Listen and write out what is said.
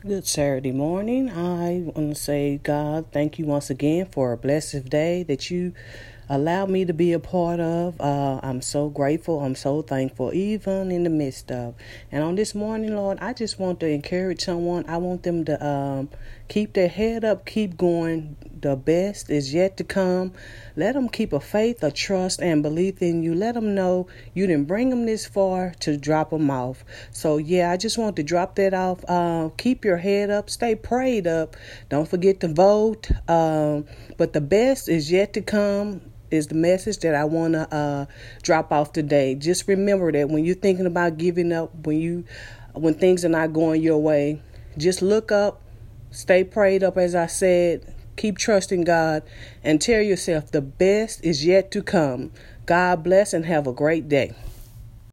Good Saturday morning. I want to say, God, thank you once again for a blessed day that you allowed me to be a part of. Uh, I'm so grateful. I'm so thankful, even in the midst of. And on this morning, Lord, I just want to encourage someone. I want them to um, keep their head up, keep going. The best is yet to come. Let them keep a faith, a trust, and belief in you. Let them know you didn't bring them this far to drop them off. So, yeah, I just want to drop that off. Uh, keep your head up, stay prayed up. Don't forget to vote. Um, but the best is yet to come is the message that I want to uh, drop off today. Just remember that when you're thinking about giving up, when you when things are not going your way, just look up, stay prayed up as I said, keep trusting God and tell yourself the best is yet to come. God bless and have a great day.